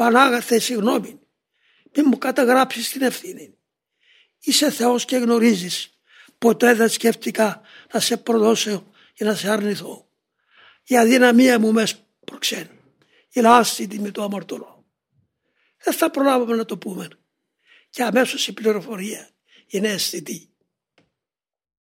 Πανάγαθε συγγνώμη. Μη μου καταγράψεις την ευθύνη. Είσαι Θεός και γνωρίζεις. Ποτέ δεν σκέφτηκα να σε προδώσω ή να σε αρνηθώ. Η αδυναμία μου μες προξένει. Η λάστη τιμή το αμαρτωλό. Δεν θα προλάβουμε να το πούμε. Και αμέσως η πληροφορία είναι αισθητή.